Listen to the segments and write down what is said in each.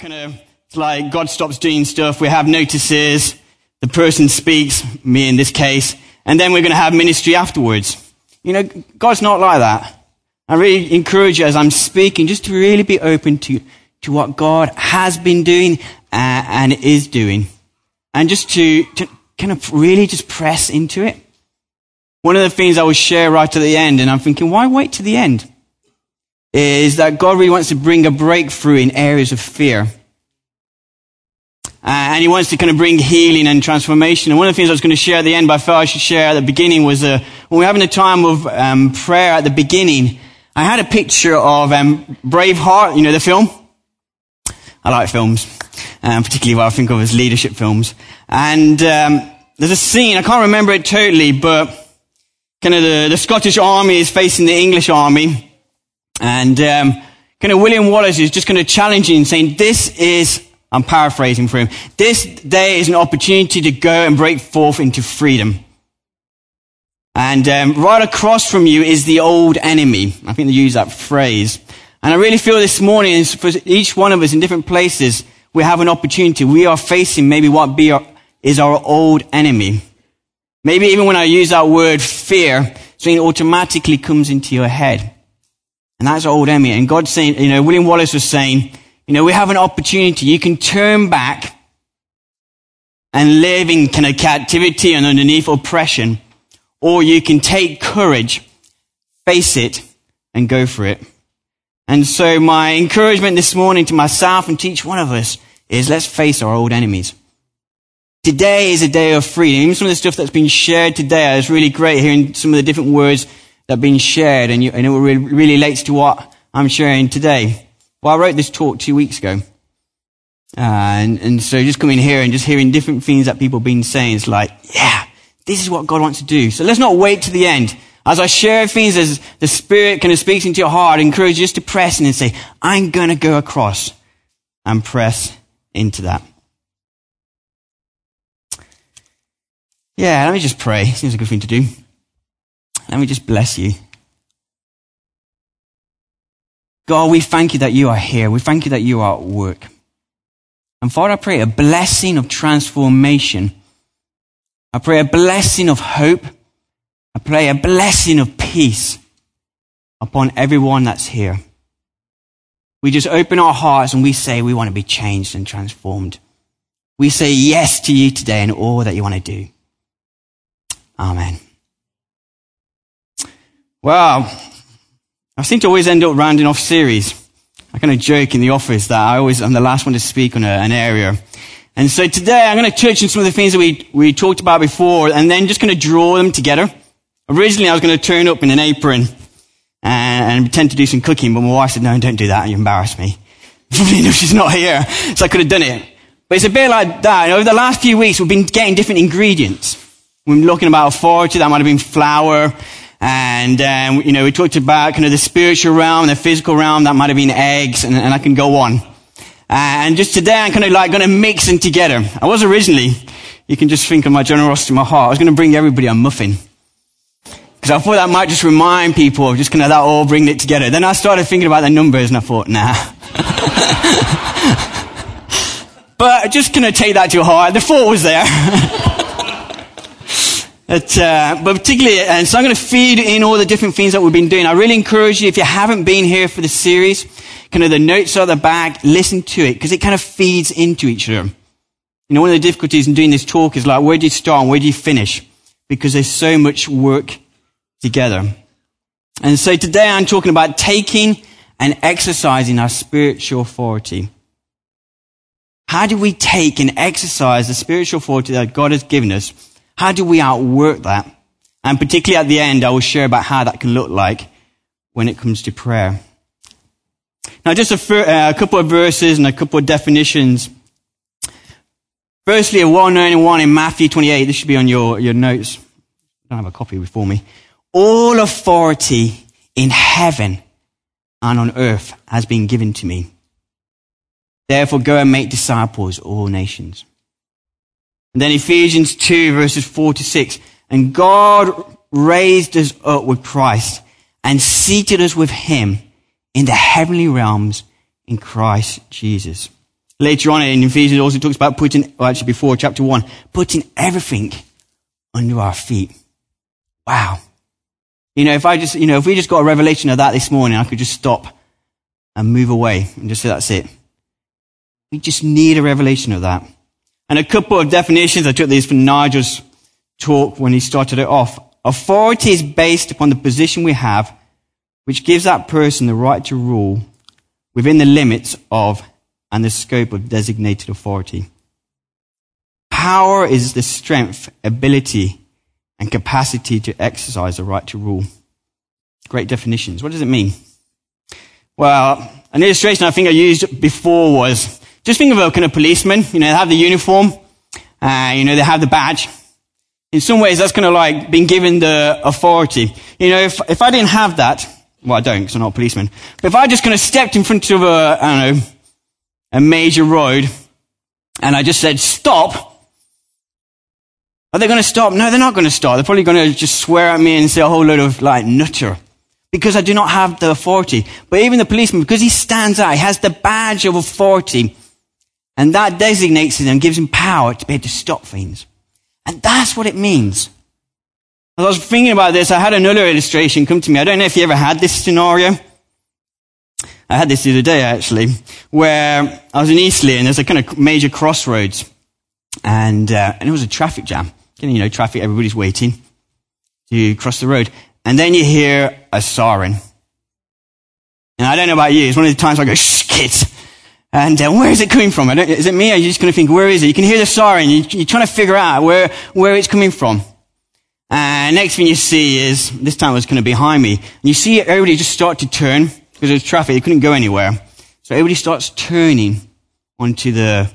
kind of, it's like God stops doing stuff. We have notices. The person speaks, me in this case, and then we're going to have ministry afterwards. You know, God's not like that. I really encourage you as I'm speaking just to really be open to, to what God has been doing uh, and is doing. And just to, to kind of really just press into it. One of the things I will share right at the end, and I'm thinking, why wait to the end? Is that God really wants to bring a breakthrough in areas of fear. Uh, and he wants to kind of bring healing and transformation. And one of the things I was going to share at the end, but I felt I should share at the beginning was uh, when we were having a time of um, prayer at the beginning, I had a picture of um, Braveheart, you know, the film. I like films, um, particularly what I think of as leadership films. And um, there's a scene, I can't remember it totally, but kind of the, the Scottish army is facing the English army. And um, kind of William Wallace is just kind of challenging, and saying, this is I'm paraphrasing for him. This day is an opportunity to go and break forth into freedom. And um, right across from you is the old enemy. I think they use that phrase. And I really feel this morning, for each one of us in different places, we have an opportunity. We are facing maybe what be our, is our old enemy. Maybe even when I use that word fear, something automatically comes into your head. And that's old enemy. And God's saying, you know, William Wallace was saying, you know, we have an opportunity. You can turn back and live in kind of captivity and underneath oppression, or you can take courage, face it, and go for it. And so my encouragement this morning to myself and to each one of us is let's face our old enemies. Today is a day of freedom. Even some of the stuff that's been shared today is really great hearing some of the different words that have been shared and, you, and it really, relates to what I'm sharing today. Well, I wrote this talk two weeks ago. Uh, and, and so just coming here and just hearing different things that people have been saying, it's like, yeah, this is what God wants to do. So let's not wait to the end. As I share things, as the Spirit kind of speaks into your heart, I encourage you just to press in and say, I'm going to go across and press into that. Yeah, let me just pray. Seems a good thing to do. Let me just bless you. God, we thank you that you are here. We thank you that you are at work. And Father, I pray a blessing of transformation. I pray a blessing of hope. I pray a blessing of peace upon everyone that's here. We just open our hearts and we say we want to be changed and transformed. We say yes to you today and all that you want to do. Amen. Well, I seem to always end up rounding off series. I kind of joke in the office that I always am the last one to speak on a, an area. And so today I'm going to touch on some of the things that we, we talked about before and then just going to draw them together. Originally I was going to turn up in an apron and, and pretend to do some cooking, but my wife said, no, don't do that. You embarrass me. she's not here. So I could have done it. But it's a bit like that. over the last few weeks, we've been getting different ingredients. We've been looking about authority. That might have been flour. And, um, you know, we talked about kind of the spiritual realm, the physical realm, that might have been eggs, and, and I can go on. Uh, and just today I'm kind of like going to mix them together. I was originally, you can just think of my generosity in my heart, I was going to bring everybody a muffin. Because I thought that might just remind people of just kind of that all bringing it together. Then I started thinking about the numbers and I thought, nah. but just going to take that to heart. The thought was there. But, uh, but particularly, and so I'm going to feed in all the different things that we've been doing. I really encourage you, if you haven't been here for the series, kind of the notes are at the back, listen to it, because it kind of feeds into each other. You know, one of the difficulties in doing this talk is like, where do you start and where do you finish? Because there's so much work together. And so today I'm talking about taking and exercising our spiritual authority. How do we take and exercise the spiritual authority that God has given us how do we outwork that? And particularly at the end, I will share about how that can look like when it comes to prayer. Now, just a, uh, a couple of verses and a couple of definitions. Firstly, a well-known one in Matthew 28. This should be on your, your notes. I don't have a copy before me. All authority in heaven and on earth has been given to me. Therefore, go and make disciples all nations. And then Ephesians 2 verses 4 to 6. And God raised us up with Christ and seated us with him in the heavenly realms in Christ Jesus. Later on in Ephesians, also talks about putting, well, actually before chapter 1, putting everything under our feet. Wow. You know, if I just, you know, if we just got a revelation of that this morning, I could just stop and move away and just say, that's it. We just need a revelation of that. And a couple of definitions, I took these from Nigel's talk when he started it off. Authority is based upon the position we have, which gives that person the right to rule within the limits of and the scope of designated authority. Power is the strength, ability, and capacity to exercise the right to rule. Great definitions. What does it mean? Well, an illustration I think I used before was just think of a kind of policeman. You know, they have the uniform, uh, you know, they have the badge. In some ways, that's kind of like being given the authority. You know, if, if I didn't have that, well, I don't because I'm not a policeman. But if I just kind of stepped in front of a, I don't know, a major road and I just said, stop, are they going to stop? No, they're not going to stop. They're probably going to just swear at me and say a whole load of like nutter because I do not have the authority. But even the policeman, because he stands out, he has the badge of authority and that designates him and gives him power to be able to stop things. And that's what it means. As I was thinking about this, I had another illustration come to me. I don't know if you ever had this scenario. I had this the other day actually, where I was in Eastleigh and there's a kind of major crossroads and, uh, and it was a traffic jam. You know, traffic, everybody's waiting to cross the road. And then you hear a siren. And I don't know about you, it's one of the times I go, shh. And uh, where is it coming from? is it me? Or are you just going to think, where is it? You can hear the siren. You, are trying to figure out where, where it's coming from. And next thing you see is, this time it was kind of behind me. And you see everybody just start to turn because there's traffic. They couldn't go anywhere. So everybody starts turning onto the,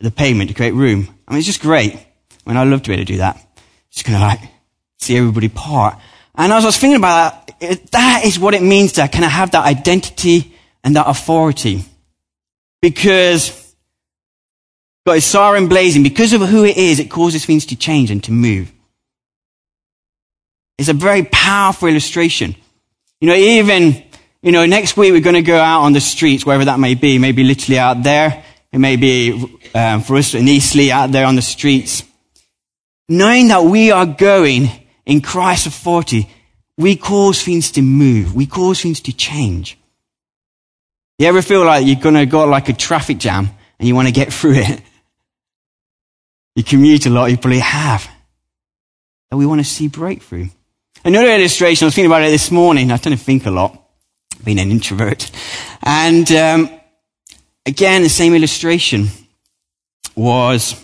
the pavement to create room. I mean, it's just great. I mean, I love to be able to do that. Just kind of like see everybody part. And as I was thinking about that, that is what it means to kind of have that identity and that authority because got his siren blazing. Because of who it is, it causes things to change and to move. It's a very powerful illustration. You know, even, you know, next week we're going to go out on the streets, wherever that may be. Maybe literally out there. It may be um, for us in Eastleigh out there on the streets. Knowing that we are going in Christ's authority, we cause things to move. We cause things to change. You ever feel like you're going to go like a traffic jam and you want to get through it? You commute a lot, you probably have. And we want to see breakthrough. Another illustration, I was thinking about it this morning. I tend to think a lot, being an introvert. And um, again, the same illustration was,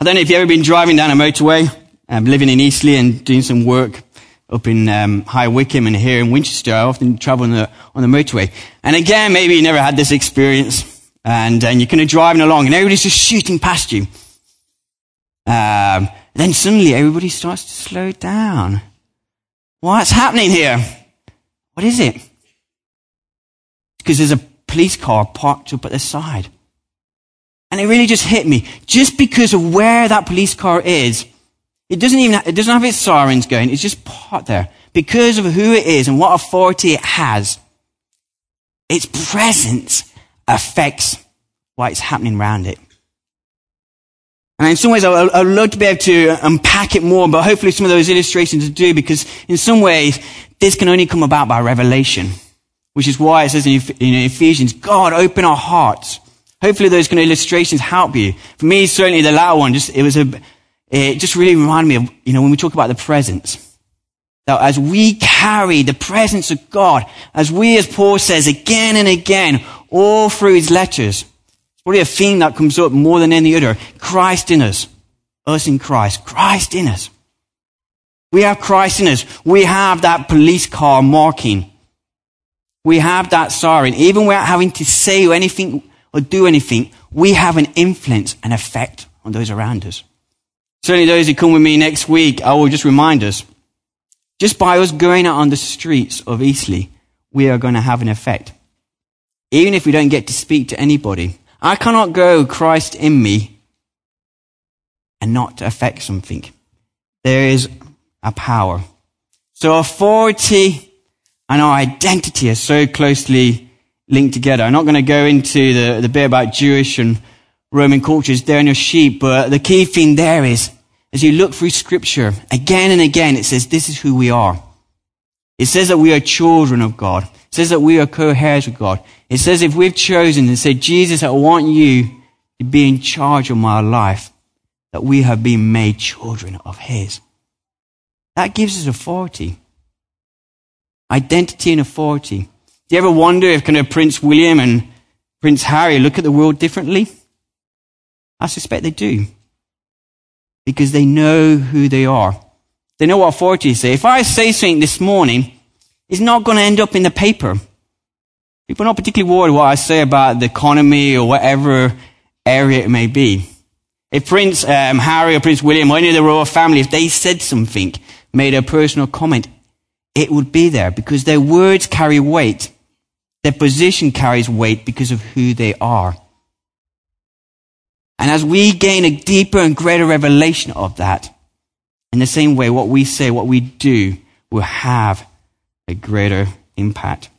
I don't know if you've ever been driving down a motorway, um, living in Eastleigh and doing some work up in um, High Wycombe and here in Winchester. I often travel on the, on the motorway. And again, maybe you never had this experience. And, and you're kind of driving along and everybody's just shooting past you. Um, then suddenly everybody starts to slow down. What's happening here? What is it? Because there's a police car parked up at the side. And it really just hit me. Just because of where that police car is, it doesn't even, it doesn't have its sirens going. It's just part there. Because of who it is and what authority it has, its presence affects what is happening around it. And in some ways, I would love to be able to unpack it more, but hopefully some of those illustrations do, because in some ways, this can only come about by revelation, which is why it says in Ephesians, God, open our hearts. Hopefully those kind of illustrations help you. For me, certainly the latter one, just, it was a, it just really reminded me of, you know, when we talk about the presence. That as we carry the presence of God, as we, as Paul says again and again, all through his letters, it's probably a theme that comes up more than any other. Christ in us. Us in Christ. Christ in us. We have Christ in us. We have that police car marking. We have that siren. Even without having to say anything or do anything, we have an influence and effect on those around us. Certainly those who come with me next week, I will just remind us, just by us going out on the streets of Eastleigh, we are going to have an effect. Even if we don't get to speak to anybody. I cannot go Christ in me and not affect something. There is a power. So authority and our identity are so closely linked together. I'm not going to go into the, the bit about Jewish and Roman cultures, they're no sheep, but the key thing there is, as you look through scripture, again and again, it says this is who we are. It says that we are children of God. It says that we are co-heirs with God. It says if we've chosen and said, Jesus, I want you to be in charge of my life, that we have been made children of His. That gives us authority. Identity and authority. Do you ever wonder if kind of Prince William and Prince Harry look at the world differently? I suspect they do. Because they know who they are. They know what authority is. If I say something this morning, it's not going to end up in the paper. People are not particularly worried what I say about the economy or whatever area it may be. If Prince um, Harry or Prince William or any of the royal family, if they said something, made a personal comment, it would be there because their words carry weight. Their position carries weight because of who they are. And as we gain a deeper and greater revelation of that, in the same way, what we say, what we do, will have a greater impact.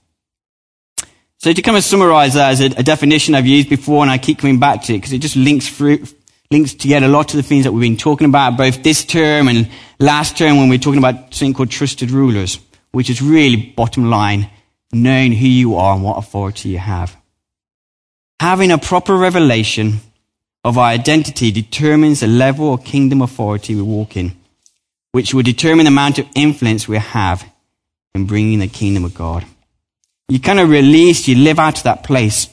So to kind of summarize that as a, a definition I've used before, and I keep coming back to it because it just links through, links together a lot of the things that we've been talking about both this term and last term when we we're talking about something called trusted rulers, which is really bottom line, knowing who you are and what authority you have. Having a proper revelation of our identity determines the level of kingdom authority we walk in, which will determine the amount of influence we have in bringing the kingdom of God. You kind of release, you live out of that place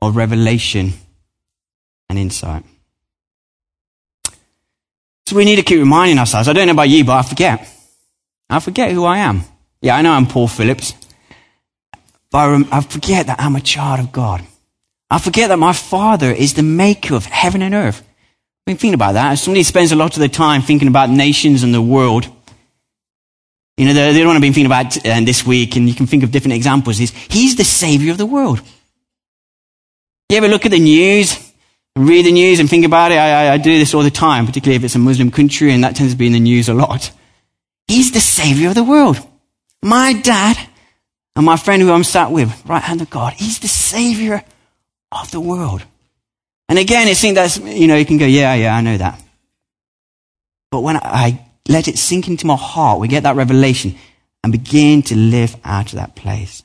of revelation and insight. So we need to keep reminding ourselves. I don't know about you, but I forget. I forget who I am. Yeah, I know I'm Paul Phillips, but I, I forget that I'm a child of God. I forget that my Father is the maker of heaven and earth. I mean, think about that. Somebody spends a lot of their time thinking about nations and the world. You know, they don't want to be thinking about uh, this week, and you can think of different examples. Is He's the Savior of the world. You ever look at the news, read the news, and think about it? I, I, I do this all the time, particularly if it's a Muslim country, and that tends to be in the news a lot. He's the Savior of the world. My dad and my friend who I'm sat with, right hand of God, he's the Savior of the world. And again, it seems that, you know, you can go, yeah, yeah, I know that. But when I let it sink into my heart, we get that revelation and begin to live out of that place.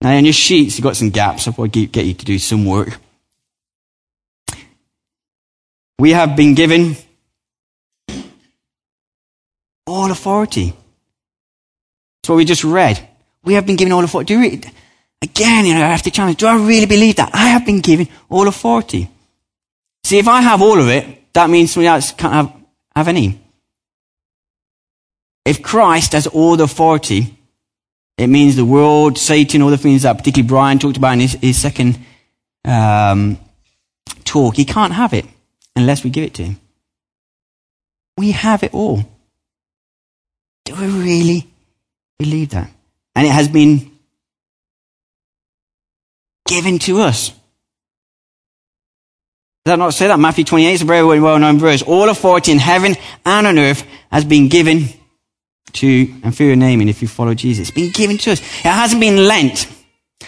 Now, in your sheets, you've got some gaps. I'll get you to do some work. We have been given all authority. That's what we just read. We have been given all authority. Do you, Again, you know, I have to challenge. Do I really believe that? I have been given all authority. See, if I have all of it, that means somebody else can't have, have any. If Christ has all the authority, it means the world, Satan, all the things that particularly Brian talked about in his, his second um, talk, he can't have it unless we give it to him. We have it all. Do we really believe that? And it has been given to us. Does that not say that? Matthew 28 is a very well known verse. All authority in heaven and on earth has been given to, and through your naming if you follow Jesus, it's been given to us. It hasn't been lent.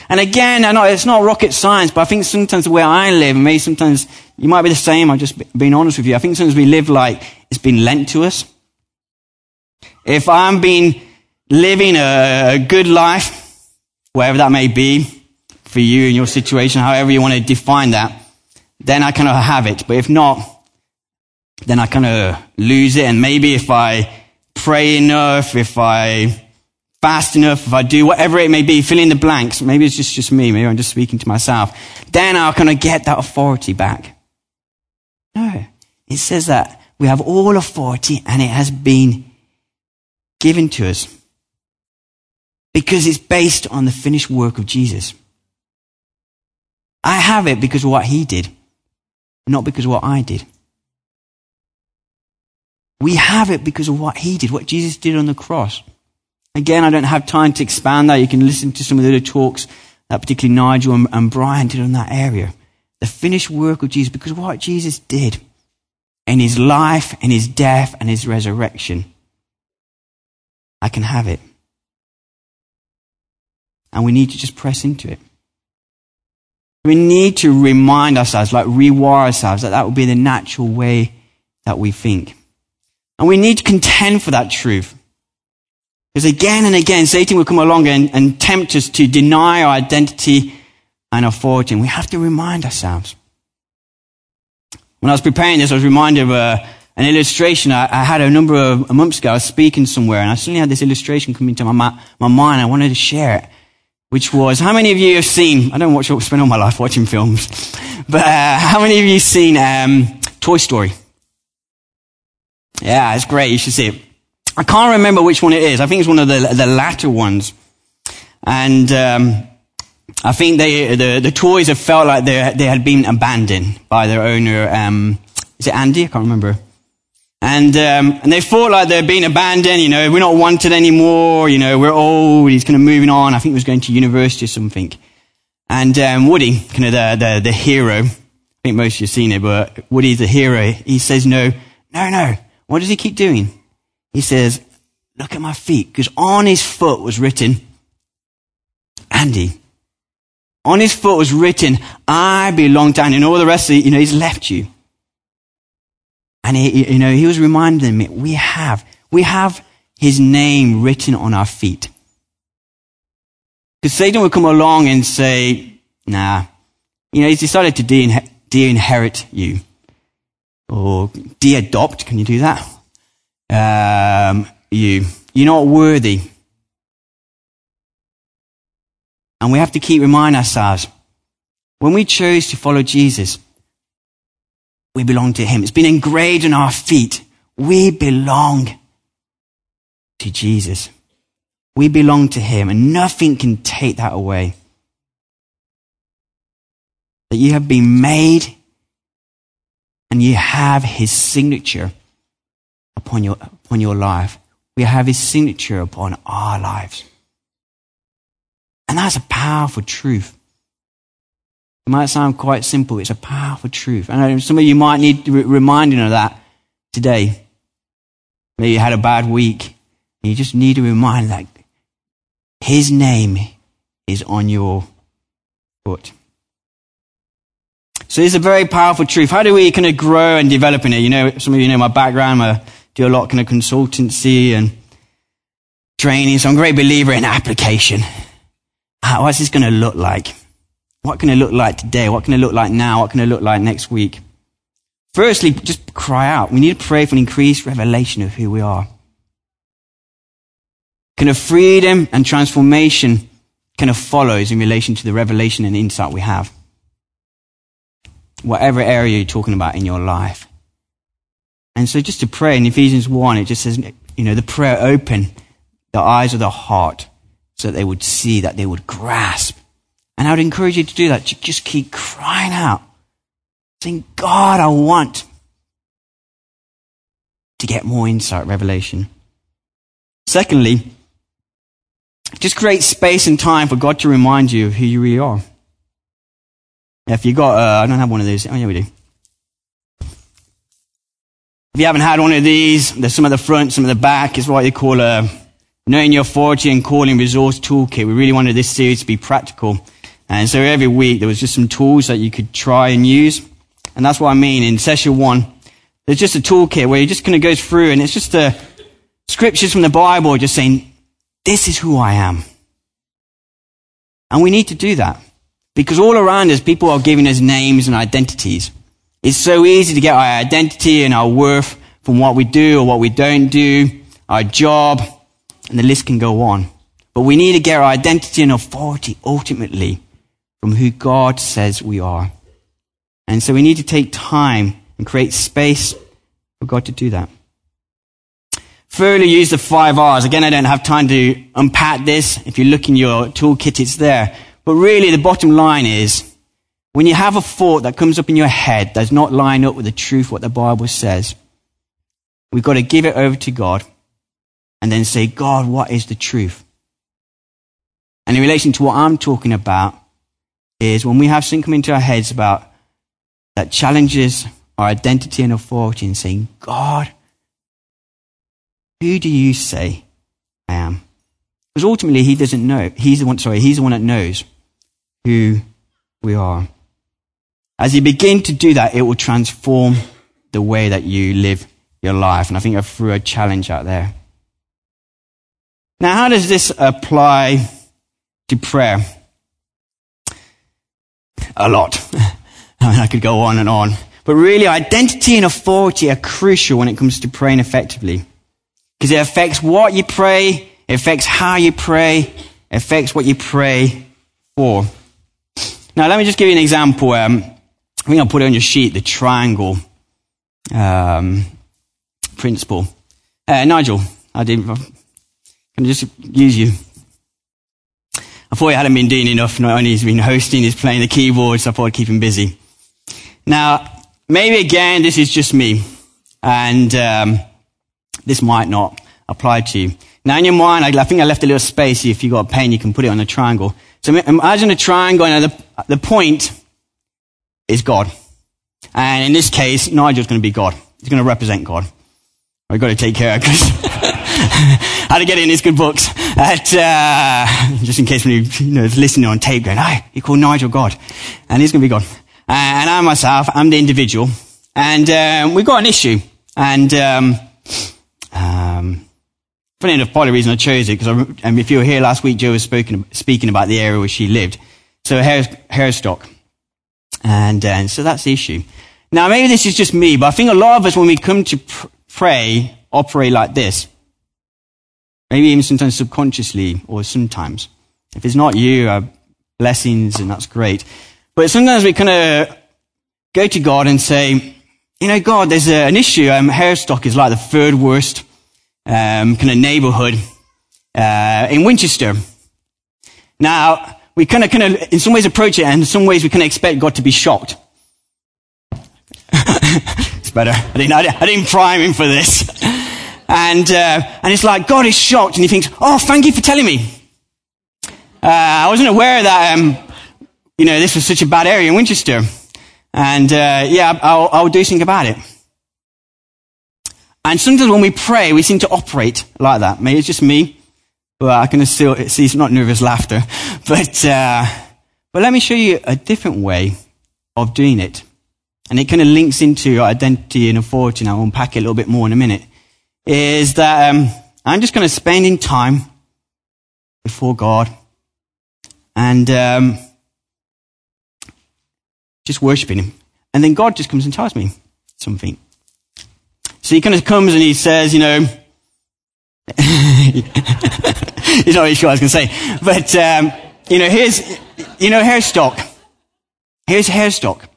And again, I know it's not rocket science, but I think sometimes way I live, and maybe sometimes you might be the same, I'm just being honest with you. I think sometimes we live like it's been lent to us. If I'm being living a good life, wherever that may be, for you and your situation, however you want to define that, then I kind of have it. But if not, then I kind of lose it. And maybe if I pray enough, if I fast enough, if I do whatever it may be, fill in the blanks, maybe it's just, just me, maybe I'm just speaking to myself, then I'll kind of get that authority back. No. It says that we have all authority and it has been given to us because it's based on the finished work of Jesus. I have it because of what he did, not because of what I did. We have it because of what he did, what Jesus did on the cross. Again, I don't have time to expand that. You can listen to some of the other talks that particularly Nigel and, and Brian did on that area. The finished work of Jesus, because of what Jesus did in his life, in his death, and his resurrection. I can have it. And we need to just press into it. We need to remind ourselves, like rewire ourselves, that that would be the natural way that we think. And we need to contend for that truth. Because again and again, Satan will come along and, and tempt us to deny our identity and authority. And we have to remind ourselves. When I was preparing this, I was reminded of a, an illustration I, I, had a number of months ago. I was speaking somewhere and I suddenly had this illustration come into my, my mind. I wanted to share it, which was, how many of you have seen, I don't watch, spend all my life watching films, but uh, how many of you seen um, Toy Story? Yeah, it's great. You should see it. I can't remember which one it is. I think it's one of the, the latter ones. And um, I think they, the, the toys have felt like they, they had been abandoned by their owner. Um, is it Andy? I can't remember. And, um, and they felt like they're being abandoned, you know, we're not wanted anymore, you know, we're old, he's kind of moving on. I think he was going to university or something. And um, Woody, kind of the, the, the hero, I think most of you have seen it, but Woody's the hero. He says, no, no, no. What does he keep doing? He says, look at my feet, because on his foot was written, Andy, on his foot was written, I belong to Andy. And all the rest of it, you know, he's left you. And he, you know, he was reminding me, we have, we have his name written on our feet. Because Satan would come along and say, nah, you know, he's decided to de-inherit you. Or de-adopt, can you do that? Um, you. You're not worthy. And we have to keep reminding ourselves when we chose to follow Jesus, we belong to Him. It's been engraved in our feet. We belong to Jesus. We belong to Him, and nothing can take that away. That you have been made and you have His signature upon your, upon your life. We have His signature upon our lives. And that's a powerful truth. It might sound quite simple. It's a powerful truth. And I know some of you might need reminding of that today. Maybe you had a bad week. You just need to remind that His name is on your foot. So it's a very powerful truth. How do we kind of grow and develop in it? You know, some of you know my background. I do a lot kind of consultancy and training. So I'm a great believer in application. What's this going to look like? What can it look like today? What can it look like now? What can it look like next week? Firstly, just cry out. We need to pray for an increased revelation of who we are. Kind of freedom and transformation kind of follows in relation to the revelation and insight we have. Whatever area you're talking about in your life. And so just to pray in Ephesians 1, it just says, you know, the prayer open the eyes of the heart so that they would see, that they would grasp. And I would encourage you to do that. To just keep crying out, saying, God, I want to get more insight, revelation. Secondly, just create space and time for God to remind you of who you really are. If you got, uh, I don't have one of these. Oh, yeah, we do. If you haven't had one of these, there's some at the front, some at the back. It's what you call a knowing your authority and calling resource toolkit. We really wanted this series to be practical. And so every week there was just some tools that you could try and use. And that's what I mean in session one. There's just a toolkit where you just kind of go through and it's just the scriptures from the Bible just saying, this is who I am. And we need to do that because all around us, people are giving us names and identities. It's so easy to get our identity and our worth from what we do or what we don't do, our job, and the list can go on. But we need to get our identity and authority ultimately from who God says we are. And so we need to take time and create space for God to do that. Further, use the five R's. Again, I don't have time to unpack this. If you look in your toolkit, it's there. But really, the bottom line is, when you have a thought that comes up in your head that does not line up with the truth, what the Bible says, we've got to give it over to God and then say, God, what is the truth? And in relation to what I'm talking about, is when we have something come into our heads about that challenges our identity and authority and saying, God, who do you say I am? Because ultimately he doesn't know. He's the one, sorry, he's the one that knows who we are. As you begin to do that, it will transform the way that you live your life. And I think I threw a challenge out there. Now, how does this apply to prayer? A lot. I mean, I could go on and on. But really, identity and authority are crucial when it comes to praying effectively. Because it affects what you pray, it affects how you pray, it affects what you pray for. Now, let me just give you an example. Um, I think I'll put it on your sheet, the triangle um, principle. Uh, Nigel, I didn't. Can I just use you? I thought he hadn't been doing enough. Not only he's been hosting, he's playing the keyboard, so I thought I'd keep him busy. Now, maybe again, this is just me, and um, this might not apply to you. Now, in your mind, I, I think I left a little space. If you've got a pen, you can put it on a triangle. So imagine a triangle, and the, the point is God. And in this case, Nigel's going to be God. He's going to represent God. I've got to take care of because how to get in his good books. At, uh, just in case when you, know, listening on tape going, hey, you call Nigel God. And he's going to be God. and I myself, I'm the individual. And um, we've got an issue. And um, um, funny enough, part of the reason I chose it, because if you were here last week, Joe was speaking, speaking about the area where she lived. So hair, Harestock. And, uh, so that's the issue. Now, maybe this is just me, but I think a lot of us, when we come to pr- pray, operate like this. Maybe even sometimes subconsciously, or sometimes. If it's not you, uh, blessings, and that's great. But sometimes we kind of go to God and say, you know, God, there's a, an issue. Um, Harestock is like the third worst um, kind of neighborhood uh, in Winchester. Now, we kind of, kind of, in some ways approach it, and in some ways we kind of expect God to be shocked. it's better. I didn't, I didn't prime him for this. And, uh, and it's like, God is shocked, and he thinks, oh, thank you for telling me. Uh, I wasn't aware that, um, you know, this was such a bad area in Winchester. And, uh, yeah, I'll, I'll do something about it. And sometimes when we pray, we seem to operate like that. Maybe it's just me. Well, I can still see it's not nervous laughter, but uh, but let me show you a different way of doing it, and it kind of links into identity and authority. And I'll unpack it a little bit more in a minute. Is that um, I'm just going to spending time before God and um, just worshiping Him, and then God just comes and tells me something. So He kind of comes and He says, you know. He's not really sure what I was going to say. But, um, you know, here's, you know, Harestock. Here's Harestock.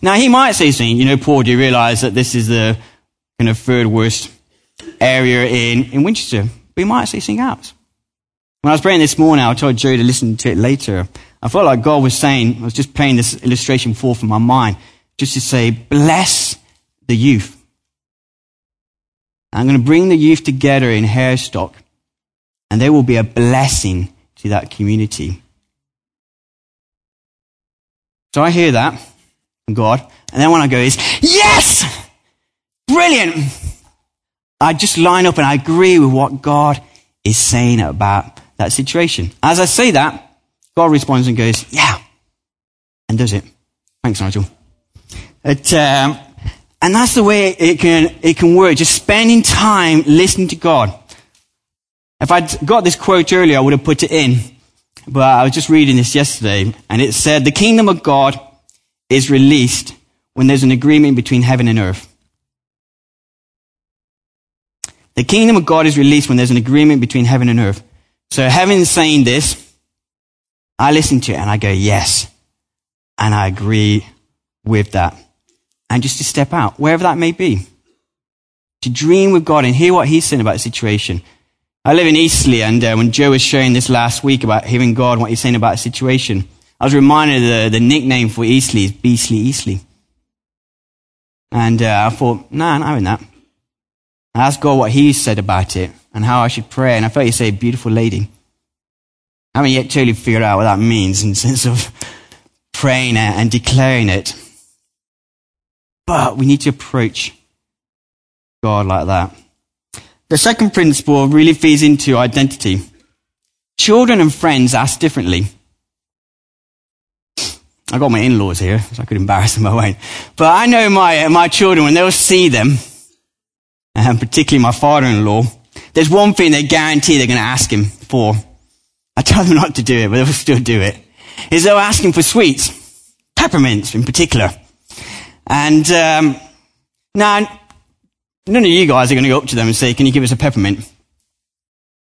Now, he might say something, you know, Paul, do you realize that this is the kind of third worst area in, in Winchester? We might say something else. When I was praying this morning, I told Joe to listen to it later. I felt like God was saying, I was just playing this illustration forth in my mind, just to say, bless the youth. I'm going to bring the youth together in Harestock and they will be a blessing to that community. So I hear that from God, and then when I go is, yes! Brilliant! I just line up and I agree with what God is saying about that situation. As I say that, God responds and goes, yeah, and does it. Thanks, Nigel. It, um, and that's the way it can, it can work. Just spending time listening to God. If I'd got this quote earlier, I would have put it in. But I was just reading this yesterday, and it said, The kingdom of God is released when there's an agreement between heaven and earth. The kingdom of God is released when there's an agreement between heaven and earth. So heaven's saying this, I listen to it and I go, yes. And I agree with that. And just to step out, wherever that may be. To dream with God and hear what He's saying about the situation. I live in Eastleigh, and uh, when Joe was sharing this last week about hearing God what he's saying about a situation, I was reminded the, the nickname for Eastleigh is Beastly Eastleigh. And uh, I thought, nah, not having that. I asked God what he said about it and how I should pray, and I felt he said, beautiful lady. I haven't yet totally figured out what that means in the sense of praying it and declaring it. But we need to approach God like that. The second principle really feeds into identity. Children and friends ask differently. I got my in-laws here, so I could embarrass them, I won't. But I know my, my children, when they'll see them, and particularly my father-in-law, there's one thing they guarantee they're going to ask him for. I tell them not to do it, but they'll still do it. Is they'll ask him for sweets. Peppermints in particular. And, um, now, none of you guys are going to go up to them and say, can you give us a peppermint?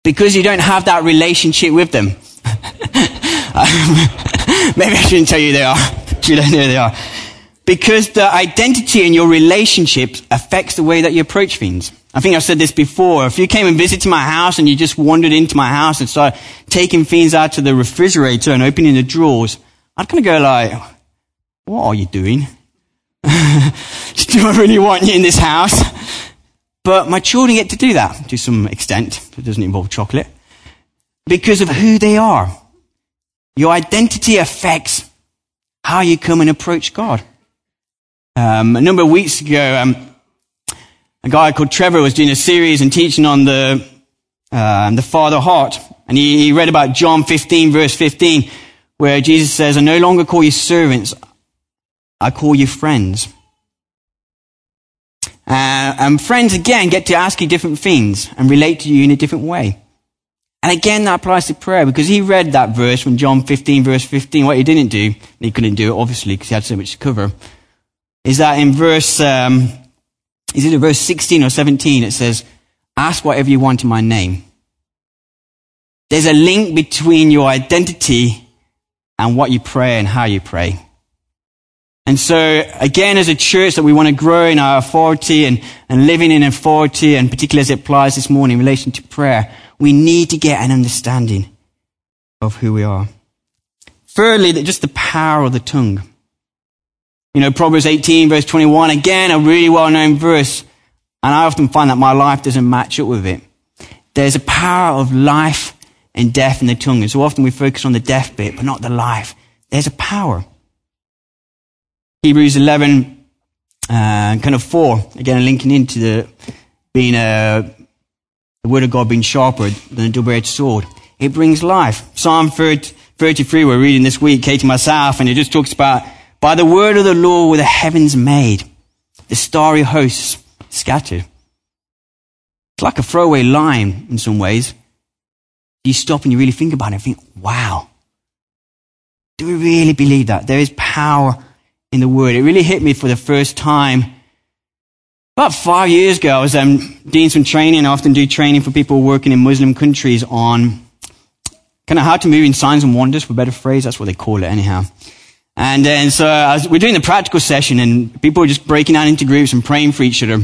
Because you don't have that relationship with them. Maybe I shouldn't tell you they are. You don't know who they are. Because the identity in your relationships affects the way that you approach things. I think I've said this before. If you came and visited my house and you just wandered into my house and started taking things out of the refrigerator and opening the drawers, I'd kind of go like, what are you doing? do I really want you in this house? But my children get to do that to some extent. It doesn't involve chocolate. Because of who they are. Your identity affects how you come and approach God. Um, a number of weeks ago, um, a guy called Trevor was doing a series and teaching on the uh, the Father heart, and he, he read about John 15, verse 15, where Jesus says, "I no longer call you servants; I call you friends." Uh, and friends again get to ask you different things and relate to you in a different way. And again, that applies to prayer because he read that verse from John 15, verse 15. What he didn't do, he couldn't do it obviously because he had so much to cover, is that in verse, um, is it in verse 16 or 17? It says, ask whatever you want in my name. There's a link between your identity and what you pray and how you pray. And so, again, as a church that we want to grow in our authority and, and living in authority, and particularly as it applies this morning in relation to prayer, we need to get an understanding of who we are. Thirdly, that just the power of the tongue. You know, Proverbs 18 verse 21, again, a really well-known verse. And I often find that my life doesn't match up with it. There's a power of life and death in the tongue. And so often we focus on the death bit, but not the life. There's a power. Hebrews 11, uh, kind of 4, again, linking into the being a, the word of God being sharper than a double-edged sword. It brings life. Psalm 33, we're reading this week, Katie myself, and it just talks about, by the word of the Lord were the heavens made, the starry hosts scattered. It's like a throwaway line in some ways. You stop and you really think about it and think, wow. Do we really believe that? There is power in the word. It really hit me for the first time about five years ago, I was um, doing some training. I often do training for people working in Muslim countries on kind of how to move in signs and wonders, for better phrase. That's what they call it, anyhow. And then so was, we're doing the practical session, and people were just breaking out into groups and praying for each other.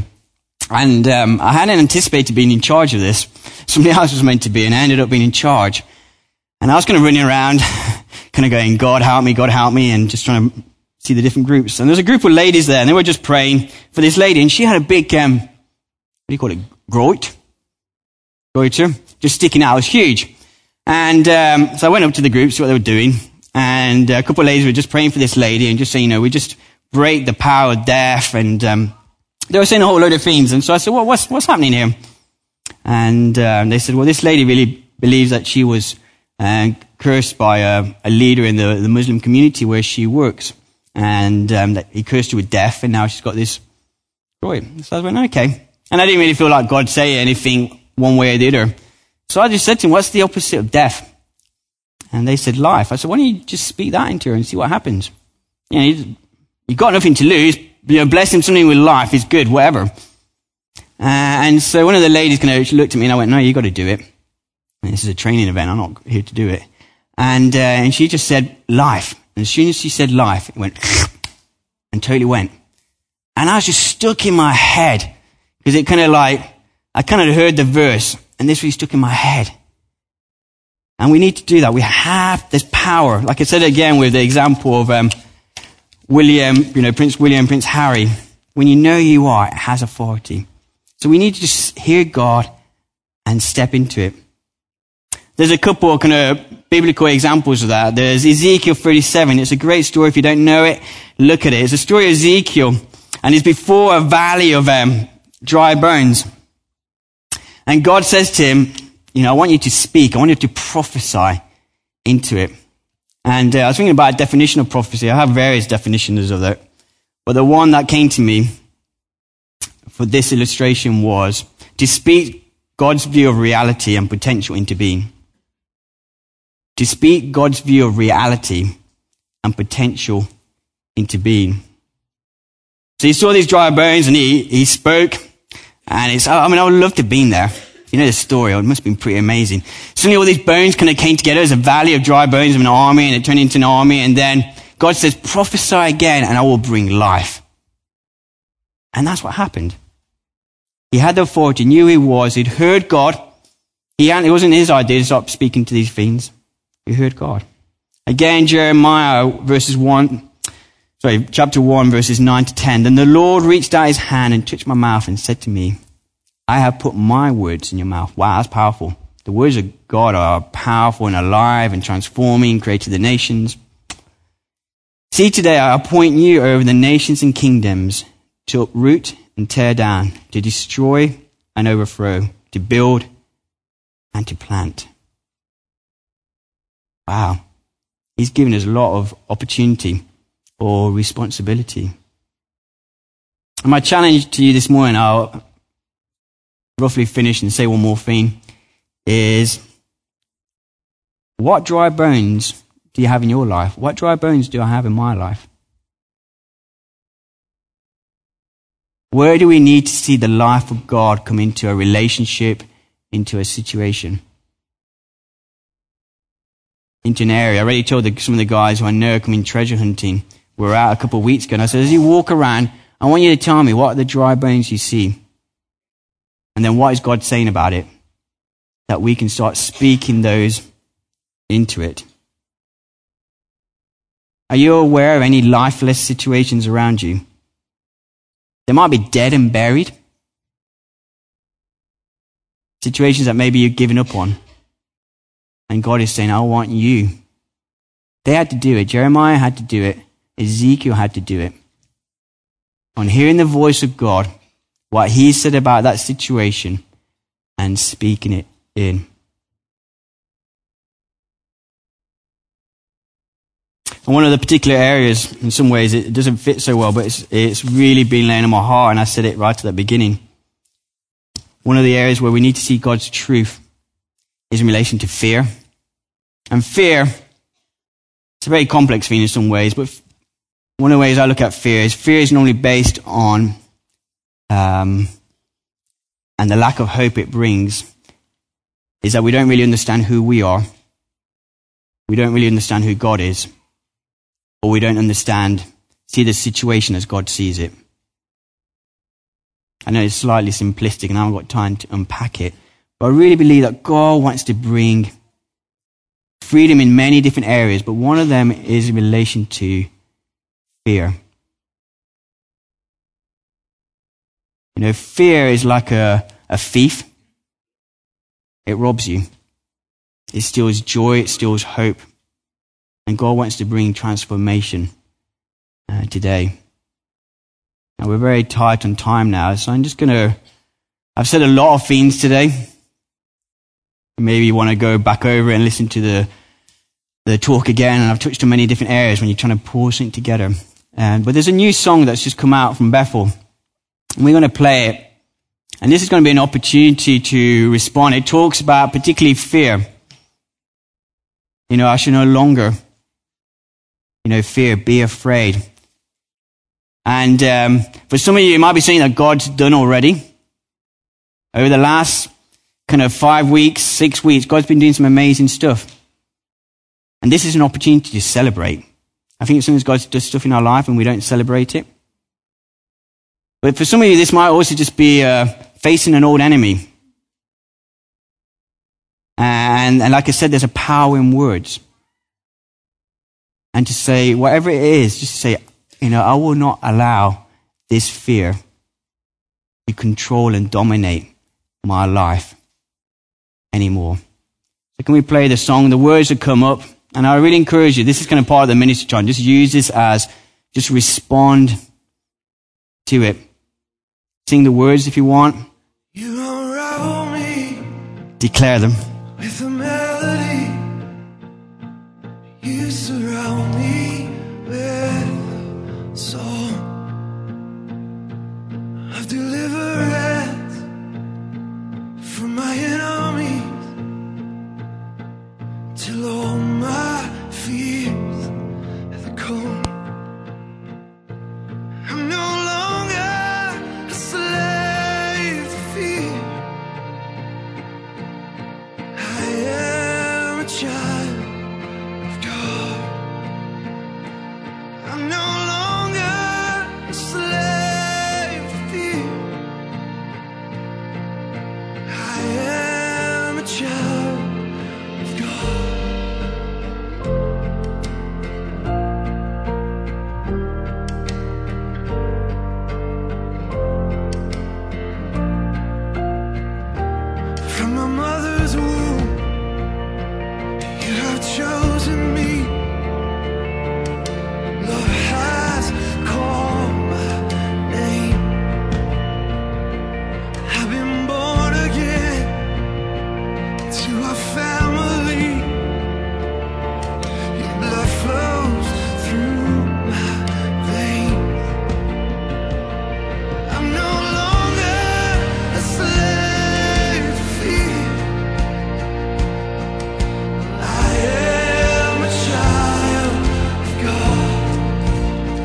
And um, I hadn't anticipated being in charge of this. Somebody else was meant to be, and I ended up being in charge. And I was kind of running around, kind of going, God help me, God help me, and just trying to see the different groups. And there was a group of ladies there, and they were just praying for this lady, and she had a big, um, what do you call it, groit? Goiter, just sticking out. It was huge. And um, so I went up to the group, see what they were doing, and a couple of ladies were just praying for this lady, and just saying, you know, we just break the power of death, and um, they were saying a whole load of things. And so I said, well, what's, what's happening here? And uh, they said, well, this lady really believes that she was uh, cursed by a, a leader in the, the Muslim community where she works and um, that he cursed her with death, and now she's got this joy. So I went, okay. And I didn't really feel like God say anything one way or the other. So I just said to him, what's the opposite of death? And they said life. I said, why don't you just speak that into her and see what happens? You know, you've got nothing to lose. You know, blessing something with life is good, whatever. Uh, and so one of the ladies kind of looked at me and I went, no, you've got to do it. And this is a training event. I'm not here to do it. And, uh, and she just said life. And as soon as she said life, it went and totally went. And I was just stuck in my head because it kind of like, I kind of heard the verse and this really stuck in my head. And we need to do that. We have this power. Like I said again with the example of um, William, you know, Prince William, Prince Harry. When you know you are, it has authority. So we need to just hear God and step into it. There's a couple of kind of biblical examples of that. There's Ezekiel 37. It's a great story. If you don't know it, look at it. It's a story of Ezekiel, and it's before a valley of um, dry bones. And God says to him, you know, I want you to speak. I want you to prophesy into it. And uh, I was thinking about a definition of prophecy. I have various definitions of that. But the one that came to me for this illustration was to speak God's view of reality and potential into being. To speak God's view of reality and potential into being. So he saw these dry bones and he, he spoke. And it's, I mean, I would love to have been there. You know the story. It must have been pretty amazing. Suddenly all these bones kind of came together as a valley of dry bones of an army and it turned into an army. And then God says, prophesy again and I will bring life. And that's what happened. He had the authority, knew he was, he'd heard God. He it wasn't his idea to stop speaking to these fiends. He heard God. Again, Jeremiah verses 1, sorry, chapter 1 verses 9 to 10. Then the Lord reached out his hand and touched my mouth and said to me, I have put my words in your mouth. Wow, that's powerful. The words of God are powerful and alive and transforming, created the nations. See, today I appoint you over the nations and kingdoms to uproot and tear down, to destroy and overthrow, to build and to plant. Wow. He's given us a lot of opportunity or responsibility. And my challenge to you this morning, I'll roughly finish and say one more thing, is what dry bones do you have in your life? What dry bones do I have in my life? Where do we need to see the life of God come into a relationship, into a situation? into an area. I already told the, some of the guys who I know coming treasure hunting. We were out a couple of weeks ago, and I said, as you walk around, I want you to tell me what are the dry bones you see, and then what is God saying about it, that we can start speaking those into it. Are you aware of any lifeless situations around you? They might be dead and buried. Situations that maybe you've given up on. And God is saying, I want you. They had to do it. Jeremiah had to do it. Ezekiel had to do it. On hearing the voice of God, what he said about that situation, and speaking it in. And one of the particular areas, in some ways, it doesn't fit so well, but it's, it's really been laying on my heart, and I said it right at the beginning. One of the areas where we need to see God's truth is in relation to fear. And fear, it's a very complex thing in some ways, but one of the ways I look at fear is fear is normally based on, um, and the lack of hope it brings is that we don't really understand who we are. We don't really understand who God is. Or we don't understand, see the situation as God sees it. I know it's slightly simplistic and I haven't got time to unpack it. But I really believe that God wants to bring freedom in many different areas, but one of them is in relation to fear. You know, fear is like a, a thief. It robs you. It steals joy, it steals hope. And God wants to bring transformation uh, today. Now, we're very tight on time now, so I'm just going to. I've said a lot of things today. Maybe you want to go back over and listen to the, the talk again. And I've touched on many different areas when you're trying to pull something together. Um, but there's a new song that's just come out from Bethel. We're going to play it. And this is going to be an opportunity to respond. It talks about particularly fear. You know, I should no longer, you know, fear, be afraid. And um, for some of you, it might be something that God's done already. Over the last kind of five weeks, six weeks, God's been doing some amazing stuff. And this is an opportunity to celebrate. I think sometimes God does stuff in our life and we don't celebrate it. But for some of you, this might also just be uh, facing an old enemy. And, and like I said, there's a power in words. And to say, whatever it is, just say, you know, I will not allow this fear to control and dominate my life anymore. So can we play the song? The words that come up. And I really encourage you, this is kind of part of the ministry, John. Just use this as, just respond to it. Sing the words if you want. You. Declare them.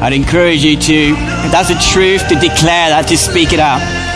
I'd encourage you to, if that's the truth, to declare that, to speak it out.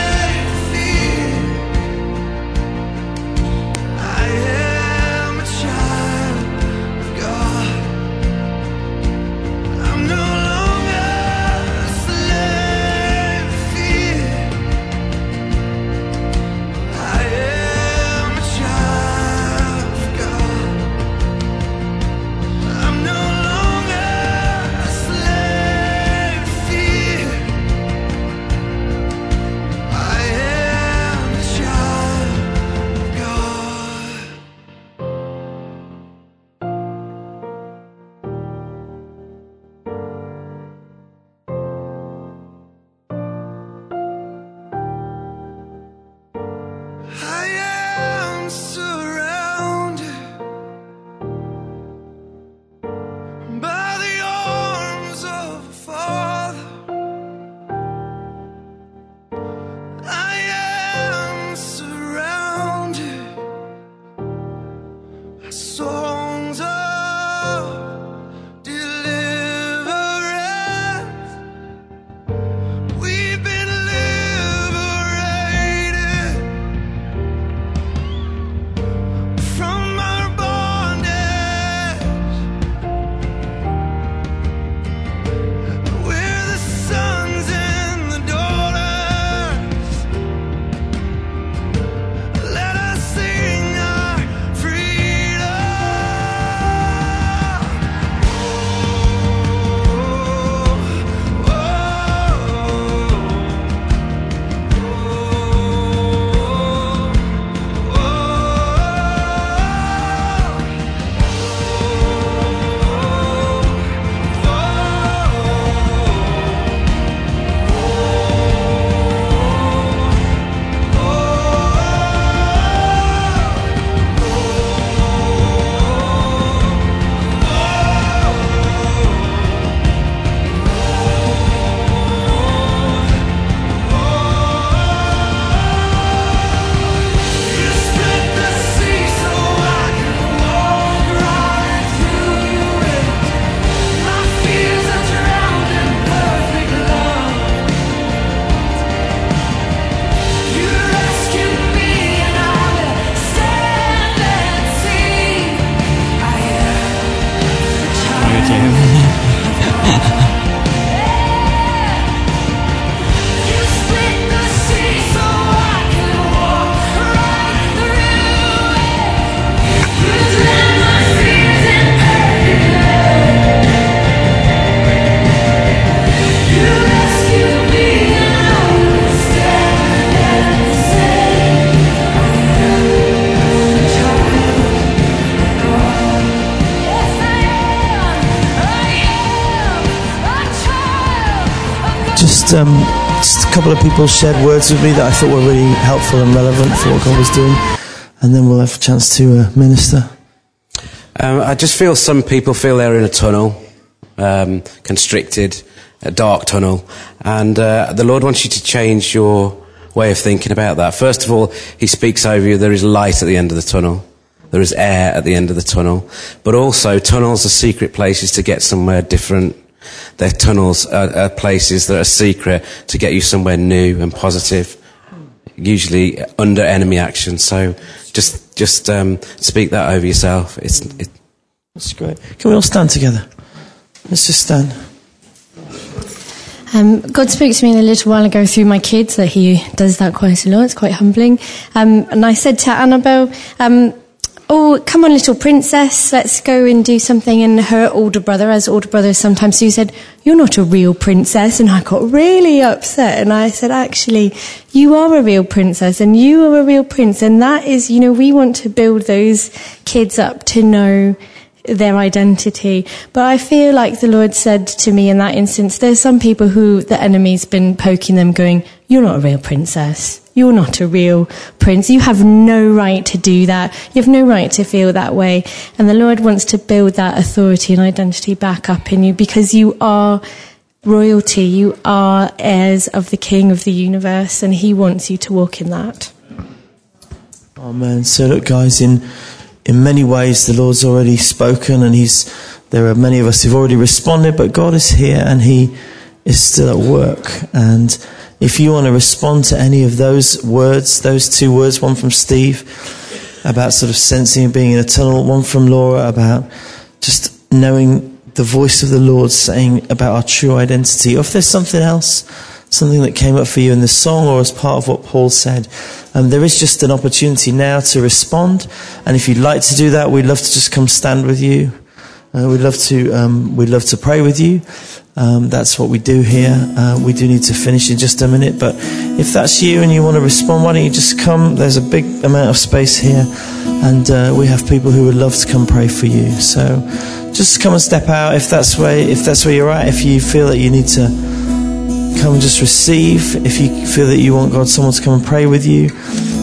of people shared words with me that I thought were really helpful and relevant for what God was doing. And then we'll have a chance to uh, minister. Um, I just feel some people feel they're in a tunnel, um, constricted, a dark tunnel. And uh, the Lord wants you to change your way of thinking about that. First of all, He speaks over you. There is light at the end of the tunnel. There is air at the end of the tunnel. But also, tunnels are secret places to get somewhere different they're tunnels are, are places that are secret to get you somewhere new and positive. Usually under enemy action. So just just um, speak that over yourself. It's it, That's great. Can we all stand together? Let's just stand. Um, God spoke to me a little while ago through my kids that He does that quite a lot. It's quite humbling. Um, and I said to Annabelle, um, "Oh, come on, little princess, let's go and do something." And her older brother, as older brothers sometimes do, said, "You're not a real princess." And I got really upset. And I said, "Actually, you are a real princess, and you are a real prince, and that is, you know, we want to build those kids up to know." their identity. But I feel like the Lord said to me in that instance, there's some people who the enemy's been poking them going, you're not a real princess. You're not a real prince. You have no right to do that. You have no right to feel that way. And the Lord wants to build that authority and identity back up in you because you are royalty. You are heirs of the King of the universe and He wants you to walk in that. Amen. So look, guys, in in many ways, the Lord's already spoken, and He's. There are many of us who've already responded, but God is here, and He is still at work. And if you want to respond to any of those words, those two words, one from Steve about sort of sensing and being in a tunnel, one from Laura about just knowing the voice of the Lord saying about our true identity, or if there's something else, something that came up for you in the song or as part of what Paul said, um, there is just an opportunity now to respond. And if you'd like to do that, we'd love to just come stand with you. Uh, we'd love to um, we'd love to pray with you. Um, that's what we do here. Uh, we do need to finish in just a minute, but if that's you and you want to respond, why don't you just come? There's a big amount of space here, and uh, we have people who would love to come pray for you. So just come and step out if that's where if that's where you're at. If you feel that you need to come just receive. If you feel that you want God, someone to come and pray with you.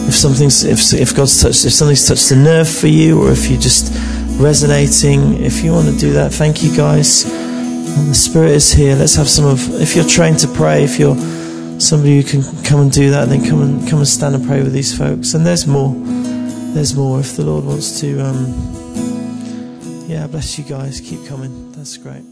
If something's if if God's touched if something's touched a nerve for you, or if you're just resonating, if you want to do that, thank you guys. The Spirit is here. Let's have some of. If you're trained to pray, if you're somebody who can come and do that, then come and come and stand and pray with these folks. And there's more. There's more. If the Lord wants to, um, yeah, bless you guys. Keep coming. That's great.